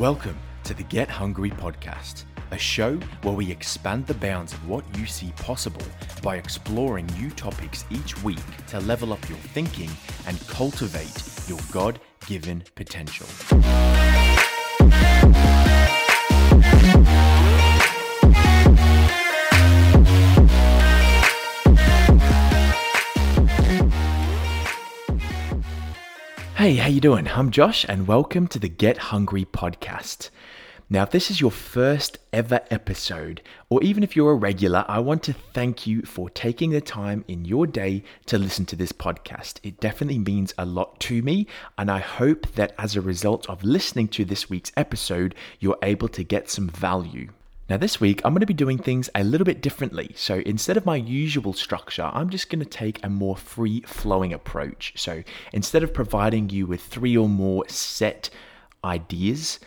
Welcome to the Get Hungry podcast, a show where we expand the bounds of what you see possible by exploring new topics each week to level up your thinking and cultivate your God given potential. Hey, how you doing? I'm Josh and welcome to the Get Hungry podcast. Now, if this is your first ever episode, or even if you're a regular, I want to thank you for taking the time in your day to listen to this podcast. It definitely means a lot to me, and I hope that as a result of listening to this week's episode, you're able to get some value. Now, this week I'm going to be doing things a little bit differently. So, instead of my usual structure, I'm just going to take a more free flowing approach. So, instead of providing you with three or more set ideas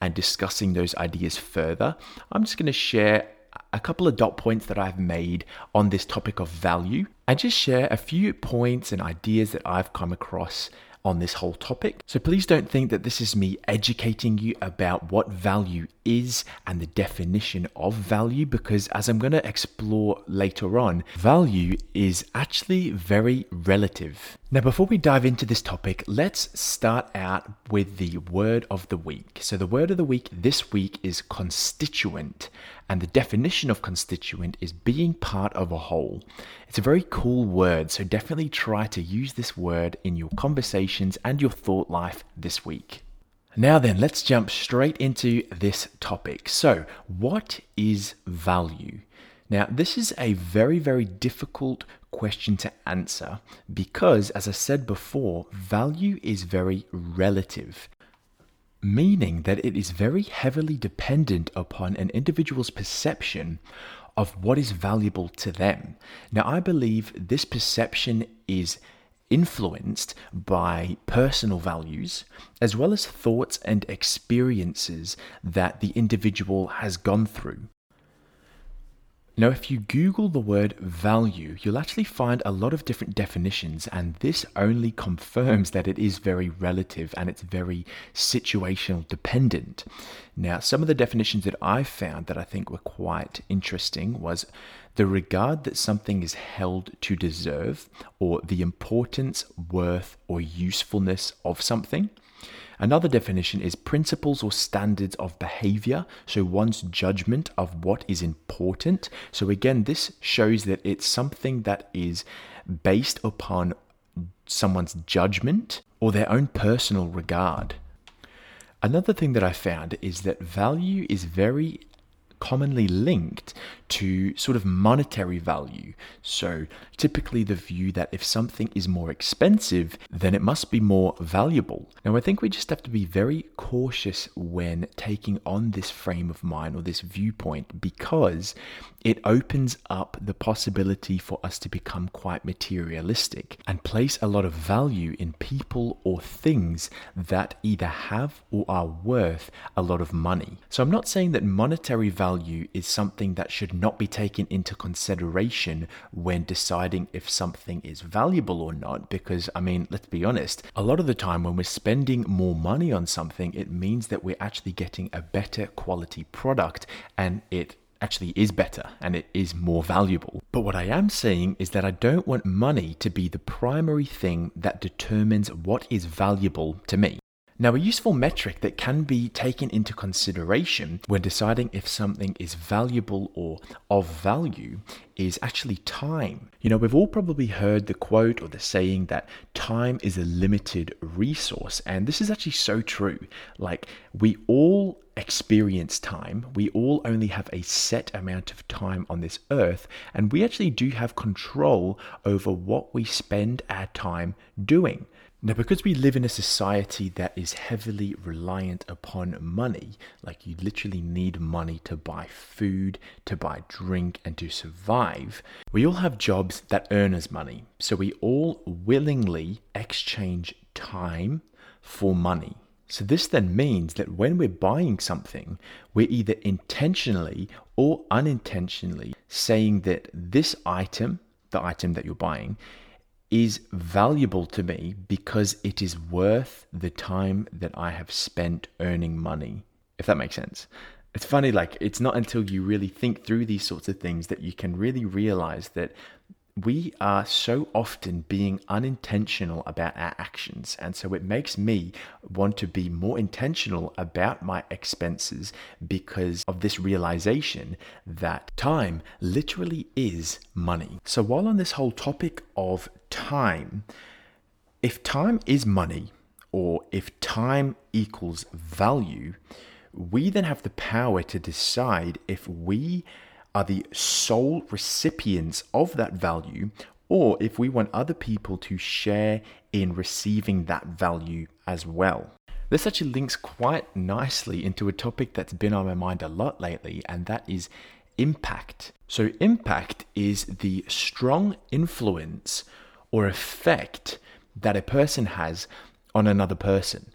and discussing those ideas further, I'm just going to share a couple of dot points that I've made on this topic of value and just share a few points and ideas that I've come across on this whole topic. So please don't think that this is me educating you about what value is and the definition of value, because as I'm going to explore later on, value is actually very relative. Now, before we dive into this topic, let's start out with the word of the week. So, the word of the week this week is constituent, and the definition of constituent is being part of a whole. It's a very cool word, so definitely try to use this word in your conversations and your thought life this week. Now, then, let's jump straight into this topic. So, what is value? Now, this is a very, very difficult question to answer because, as I said before, value is very relative, meaning that it is very heavily dependent upon an individual's perception of what is valuable to them. Now, I believe this perception is influenced by personal values as well as thoughts and experiences that the individual has gone through. Now, if you Google the word value, you'll actually find a lot of different definitions, and this only confirms that it is very relative and it's very situational dependent. Now, some of the definitions that I found that I think were quite interesting was the regard that something is held to deserve, or the importance, worth, or usefulness of something. Another definition is principles or standards of behavior, so one's judgment of what is important. So, again, this shows that it's something that is based upon someone's judgment or their own personal regard. Another thing that I found is that value is very commonly linked to sort of monetary value. So, typically, the view that if something is more expensive, then it must be more valuable. Now, I think we just have to be very cautious when taking on this frame of mind or this viewpoint because it opens up the possibility for us to become quite materialistic and place a lot of value in people or things that either have or are worth a lot of money. So, I'm not saying that monetary value is something that should not be taken into consideration when deciding if something is valuable or not. Because, I mean, let's be honest, a lot of the time when we're spending more money on something, it means that we're actually getting a better quality product and it actually is better and it is more valuable. But what I am saying is that I don't want money to be the primary thing that determines what is valuable to me. Now, a useful metric that can be taken into consideration when deciding if something is valuable or of value is actually time. You know, we've all probably heard the quote or the saying that time is a limited resource, and this is actually so true. Like, we all experience time. We all only have a set amount of time on this earth, and we actually do have control over what we spend our time doing. Now, because we live in a society that is heavily reliant upon money, like you literally need money to buy food, to buy drink, and to survive, we all have jobs that earn us money. So we all willingly exchange time for money. So, this then means that when we're buying something, we're either intentionally or unintentionally saying that this item, the item that you're buying, is valuable to me because it is worth the time that I have spent earning money if that makes sense. It's funny, like, it's not until you really think through these sorts of things that you can really realize that we are so often being unintentional about our actions. And so it makes me want to be more intentional about my expenses because of this realization that time literally is money. So, while on this whole topic of time, if time is money, or if time equals value, we then have the power to decide if we are the sole recipients of that value or if we want other people to share in receiving that value as well. This actually links quite nicely into a topic that's been on my mind a lot lately, and that is impact. So, impact is the strong influence or effect that a person has on another person.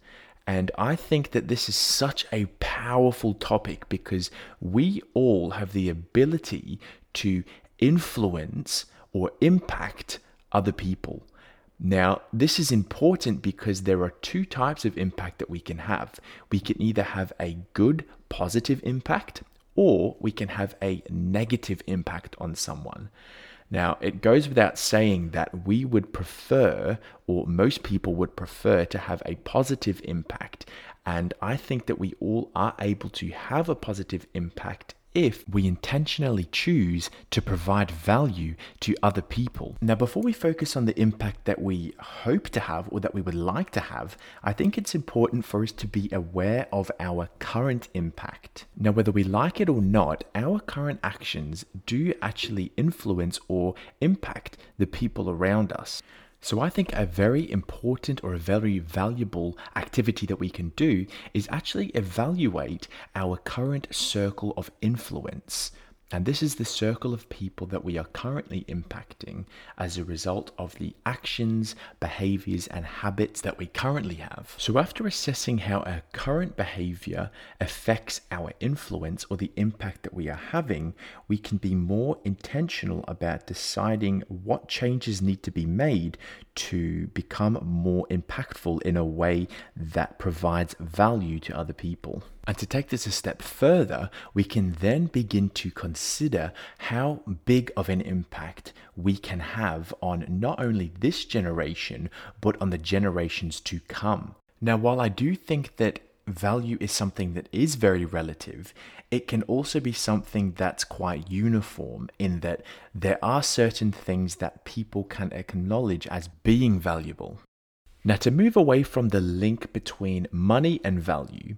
And I think that this is such a powerful topic because we all have the ability to influence or impact other people. Now, this is important because there are two types of impact that we can have. We can either have a good positive impact or we can have a negative impact on someone. Now, it goes without saying that we would prefer, or most people would prefer, to have a positive impact. And I think that we all are able to have a positive impact if we intentionally choose to provide value to other people. Now, before we focus on the impact that we hope to have or that we would like to have, I think it's important for us to be aware of our current impact. Now, whether we like it or not, our current actions do actually influence or impact the people around us. So I think a very important or a very valuable activity that we can do is actually evaluate our current circle of influence. And this is the circle of people that we are currently impacting as a result of the actions, behaviors, and habits that we currently have. So, after assessing how our current behavior affects our influence or the impact that we are having, we can be more intentional about deciding what changes need to be made to become more impactful in a way that provides value to other people. And to take this a step further, we can then begin to consider how big of an impact we can have on not only this generation, but on the generations to come. Now, while I do think that value is something that is very relative, it can also be something that's quite uniform in that there are certain things that people can acknowledge as being valuable. Now, to move away from the link between money and value,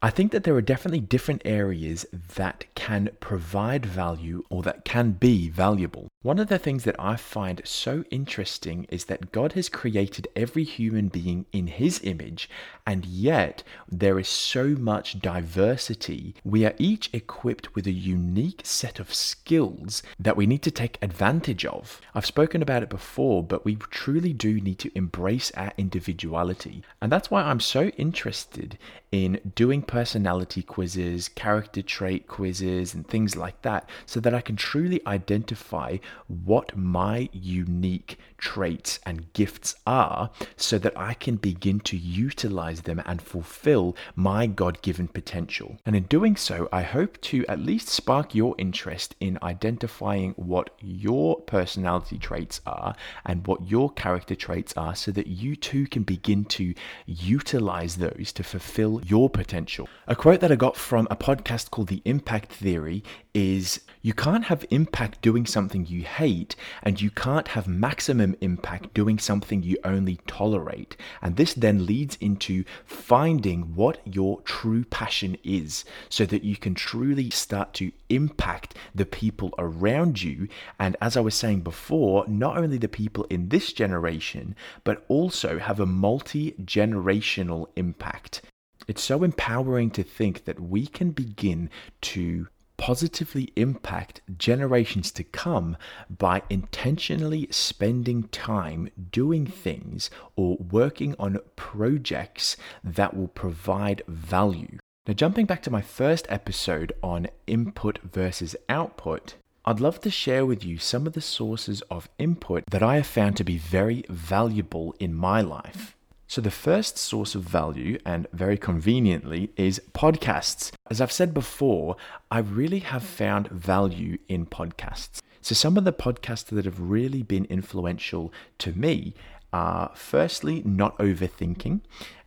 I think that there are definitely different areas that can provide value or that can be valuable. One of the things that I find so interesting is that God has created every human being in His image, and yet there is so much diversity. We are each equipped with a unique set of skills that we need to take advantage of. I've spoken about it before, but we truly do need to embrace our individuality. And that's why I'm so interested in doing personality quizzes, character trait quizzes, and things like that so that I can truly identify what my unique traits and gifts are so that I can begin to utilize them and fulfill my God given potential. And in doing so, I hope to at least spark your interest in identifying what your personality traits are and what your character traits are so that you too can begin to utilize those to fulfill your potential. A quote that I got from a podcast called The Impact Theory is You can't have impact doing something you hate, and you can't have maximum impact doing something you only tolerate. And this then leads into finding what your true passion is so that you can truly start to impact the people around you. And as I was saying before, not only the people in this generation, but also have a multi generational impact. It's so empowering to think that we can begin to positively impact generations to come by intentionally spending time doing things or working on projects that will provide value. Now, jumping back to my first episode on input versus output, I'd love to share with you some of the sources of input that I have found to be very valuable in my life. So, the first source of value, and very conveniently, is podcasts. As I've said before, I really have found value in podcasts. So, some of the podcasts that have really been influential to me are firstly, Not Overthinking.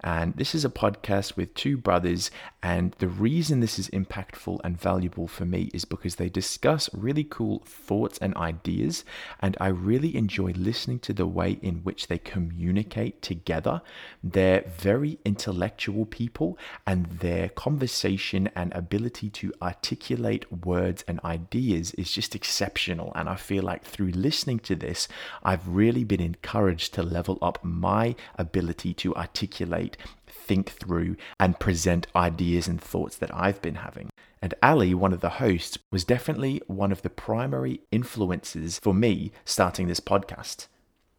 And this is a podcast with two brothers. And the reason this is impactful and valuable for me is because they discuss really cool thoughts and ideas. And I really enjoy listening to the way in which they communicate together. They're very intellectual people, and their conversation and ability to articulate words and ideas is just exceptional. And I feel like through listening to this, I've really been encouraged to level up my ability to articulate think through and present ideas and thoughts that I've been having. And Ali, one of the hosts, was definitely one of the primary influences for me starting this podcast.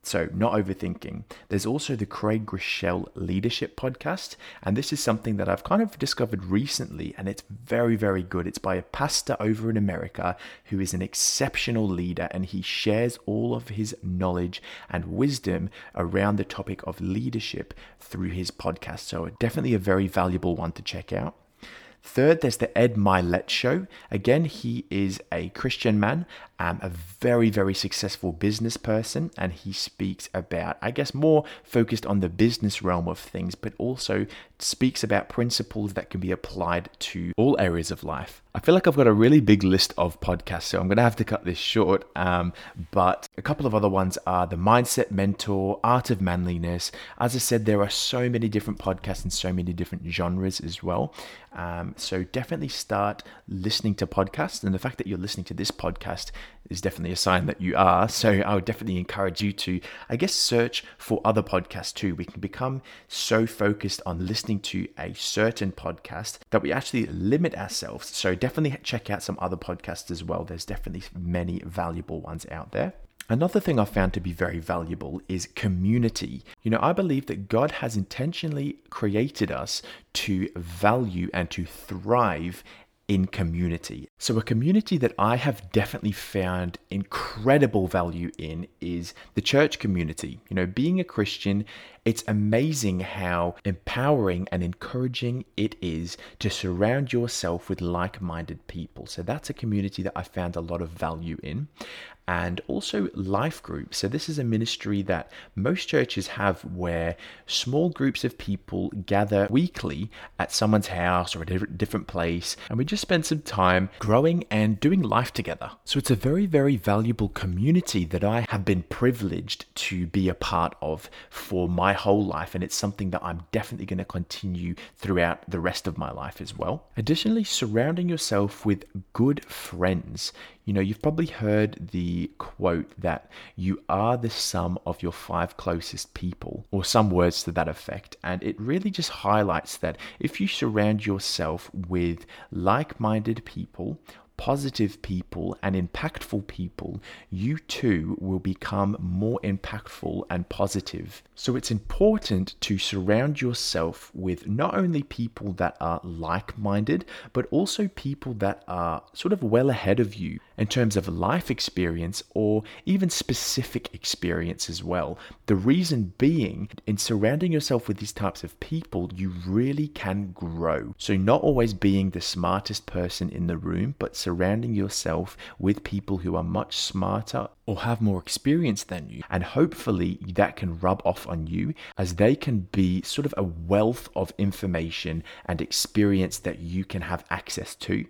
So, not overthinking. There's also the Craig Groeschel Leadership Podcast, and this is something that I've kind of discovered recently, and it's very, very good. It's by a pastor over in America who is an exceptional leader, and he shares all of his knowledge and wisdom around the topic of leadership through his podcast. So, definitely a very valuable one to check out. Third, there's the Ed Mylett Show. Again, he is a Christian man, um, a very, very successful business person, and he speaks about, I guess, more focused on the business realm of things, but also speaks about principles that can be applied to all areas of life. I feel like I've got a really big list of podcasts, so I'm going to have to cut this short. Um, but a couple of other ones are The Mindset Mentor, Art of Manliness. As I said, there are so many different podcasts and so many different genres as well. Um, so definitely start listening to podcasts. And the fact that you're listening to this podcast is definitely a sign that you are. So I would definitely encourage you to, I guess, search for other podcasts too. We can become so focused on listening to a certain podcast that we actually limit ourselves. So definitely check out some other podcasts as well. There's definitely many valuable ones out there. Another thing I've found to be very valuable is community. You know, I believe that God has intentionally created us to value and to thrive in community. So, a community that I have definitely found incredible value in is the church community. You know, being a Christian, it's amazing how empowering and encouraging it is to surround yourself with like minded people. So, that's a community that I found a lot of value in and also life groups. So, this is a ministry that most churches have where small groups of people gather weekly at someone's house or a different place, and we just spend some time growing and doing life together. So, it's a very, very valuable community that I have been privileged to be a part of for my whole life, and it's something that I'm definitely going to continue throughout the rest of my life as well. Additionally, surrounding yourself with good friends. You know, you've probably heard the quote that you are the sum of your five closest people, or some words to that effect. And it really just highlights that if you surround yourself with like minded people, positive people and impactful people, you too will become more impactful and positive. So it's important to surround yourself with not only people that are like minded, but also people that are sort of well ahead of you in terms of life experience or even specific experience as well. The reason being, in surrounding yourself with these types of people, you really can grow. So, not always being the smartest person in the room, but surrounding yourself with people who are much smarter or have more experience than you. And hopefully that can rub off on you as they can be sort of a wealth of information and experience that you can have access to.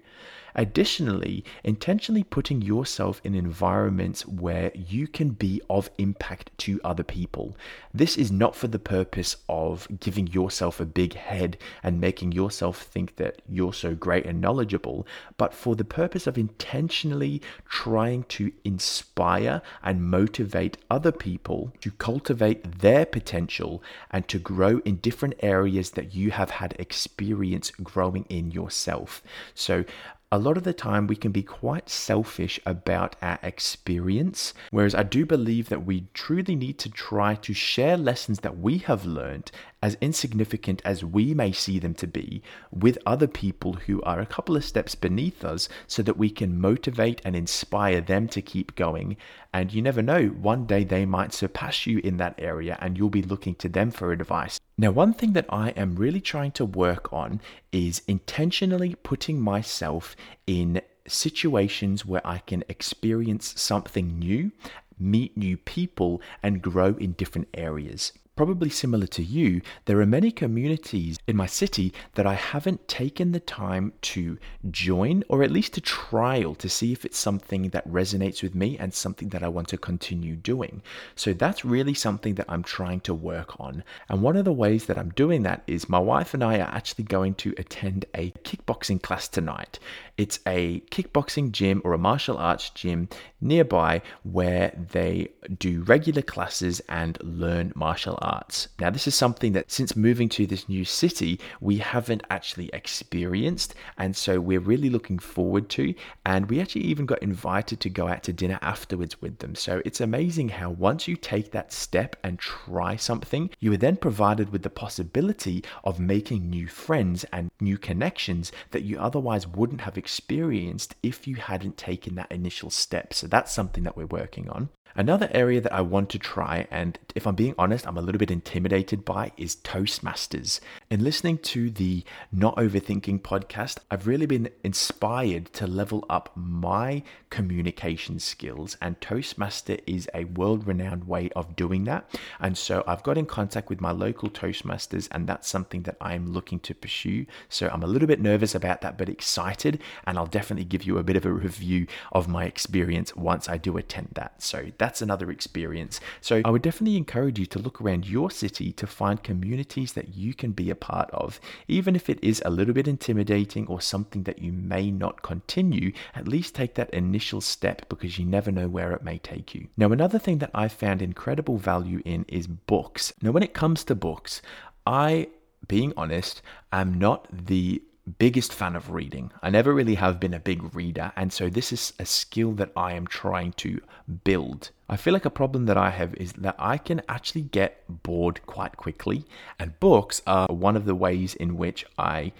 Additionally, intentionally putting yourself in environments where you can be of impact to other people. This is not for the purpose of giving yourself a big head and making yourself think that you're so great and knowledgeable, but for the purpose of intentionally trying to inspire and motivate other people to cultivate their potential and to grow in different areas that you have had experience growing in yourself. So, a lot of the time we can be quite selfish about our experience, whereas I do believe that we truly need to try to share lessons that we have learned as insignificant as we may see them to be, with other people who are a couple of steps beneath us so that we can motivate and inspire them to keep going. And you never know, one day they might surpass you in that area and you'll be looking to them for advice. Now, one thing that I am really trying to work on is intentionally putting myself in situations where I can experience something new, meet new people, and grow in different areas probably similar to you, there are many communities in my city that I haven't taken the time to join or at least to trial to see if it's something that resonates with me and something that I want to continue doing. So that's really something that I'm trying to work on. And one of the ways that I'm doing that is my wife and I are actually going to attend a kickboxing class tonight. It's a kickboxing gym or a martial arts gym nearby where they do regular classes and learn martial arts. Now, this is something that since moving to this new city, we haven't actually experienced, and so we're really looking forward to. And we actually even got invited to go out to dinner afterwards with them. So it's amazing how once you take that step and try something, you are then provided with the possibility of making new friends and new connections that you otherwise wouldn't have experienced if you hadn't taken that initial step. So that's something that we're working on. Another area that I want to try, and if I'm being honest, I'm a little bit intimidated by, is Toastmasters. In listening to the Not Overthinking podcast, I've really been inspired to level up my communication skills, and Toastmaster is a world renowned way of doing that. And so I've got in contact with my local Toastmasters, and that's something that I'm looking to pursue. So I'm a little bit nervous about that, but excited, and I'll definitely give you a bit of a review of my experience once I do attend that. So that's another experience. So I would definitely encourage you to look around your city to find communities that you can be a part of. Even if it is a little bit intimidating or something that you may not continue, at least take that initial step because you never know where it may take you. Now, another thing that I found incredible value in is books. Now, when it comes to books, I being honest, am not the biggest fan of reading. I never really have been a big reader, and so this is a skill that I am trying to build. I feel like a problem that I have is that I can actually get bored quite quickly, and books are one of the ways in which I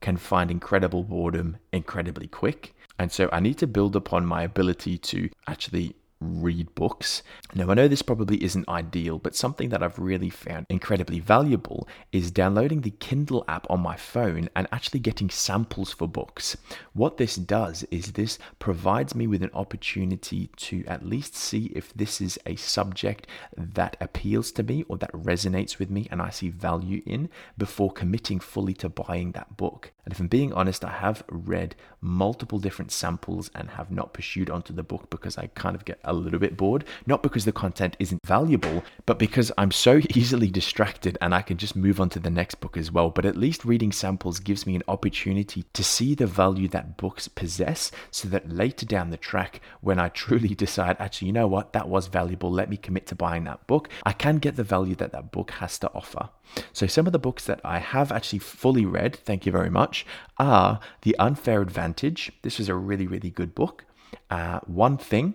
can find incredible boredom incredibly quick. And so I need to build upon my ability to actually read books. Now, I know this probably isn't ideal, but something that I've really found incredibly valuable is downloading the Kindle app on my phone and actually getting samples for books. What this does is this provides me with an opportunity to at least see if this is a subject that appeals to me or that resonates with me and I see value in before committing fully to buying that book. And if I'm being honest, I have read multiple different samples and have not pursued onto the book because I kind of get a little bit bored. Not because the content isn't valuable, but because I'm so easily distracted and I can just move on to the next book as well. But at least reading samples gives me an opportunity to see the value that books possess so that later down the track, when I truly decide, actually, you know what, that was valuable, let me commit to buying that book, I can get the value that that book has to offer. So, some of the books that I have actually fully read, thank you very much, are The Unfair Advantage. This was a really, really good book. Uh, One Thing,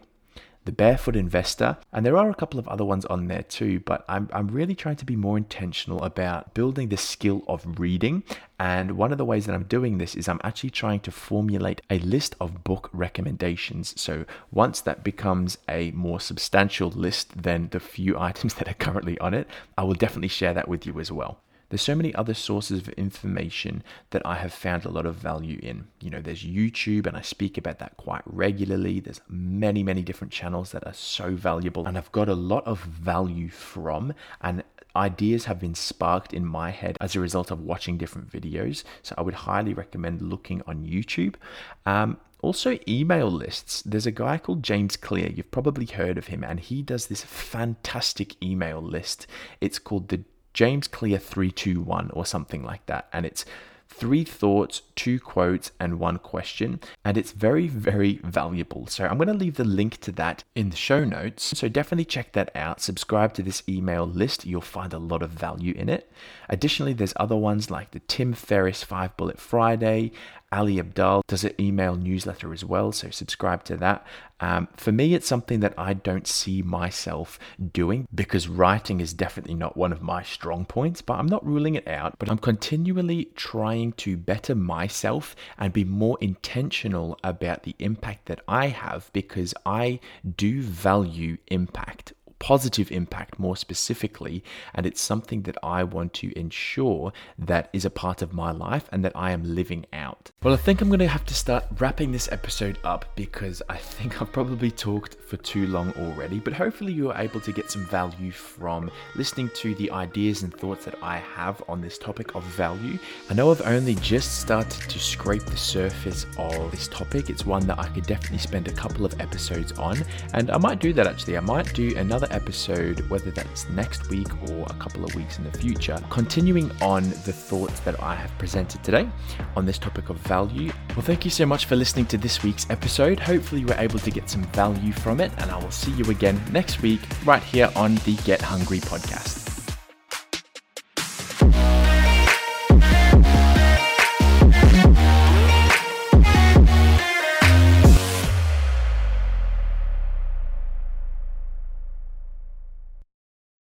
the Barefoot Investor, and there are a couple of other ones on there too, but I'm, I'm really trying to be more intentional about building the skill of reading. And one of the ways that I'm doing this is I'm actually trying to formulate a list of book recommendations. So once that becomes a more substantial list than the few items that are currently on it, I will definitely share that with you as well. There's so many other sources of information that I have found a lot of value in. You know, there's YouTube, and I speak about that quite regularly. There's many, many different channels that are so valuable, and I've got a lot of value from. And ideas have been sparked in my head as a result of watching different videos. So I would highly recommend looking on YouTube. Um, also, email lists. There's a guy called James Clear. You've probably heard of him, and he does this fantastic email list. It's called the James Clear 321 or something like that. And it's three thoughts, two quotes, and one question. And it's very, very valuable. So I'm going to leave the link to that in the show notes. So definitely check that out. Subscribe to this email list. You'll find a lot of value in it. Additionally, there's other ones like the Tim Ferriss 5 Bullet Friday. Ali Abdaal does an email newsletter as well, so subscribe to that. Um, for me, it's something that I don't see myself doing because writing is definitely not one of my strong points, but I'm not ruling it out. But I'm continually trying to better myself and be more intentional about the impact that I have because I do value impact positive impact more specifically. And it's something that I want to ensure that is a part of my life and that I am living out. Well, I think I'm going to have to start wrapping this episode up because I think I've probably talked for too long already. But hopefully, you are able to get some value from listening to the ideas and thoughts that I have on this topic of value. I know I've only just started to scrape the surface of this topic. It's one that I could definitely spend a couple of episodes on, and I might do that actually. I might do another another episode, whether that's next week or a couple of weeks in the future, continuing on the thoughts that I have presented today on this topic of value. Well, thank you so much for listening to this week's episode. Hopefully, you were able to get some value from it, and I will see you again next week right here on the Get Hungry podcast.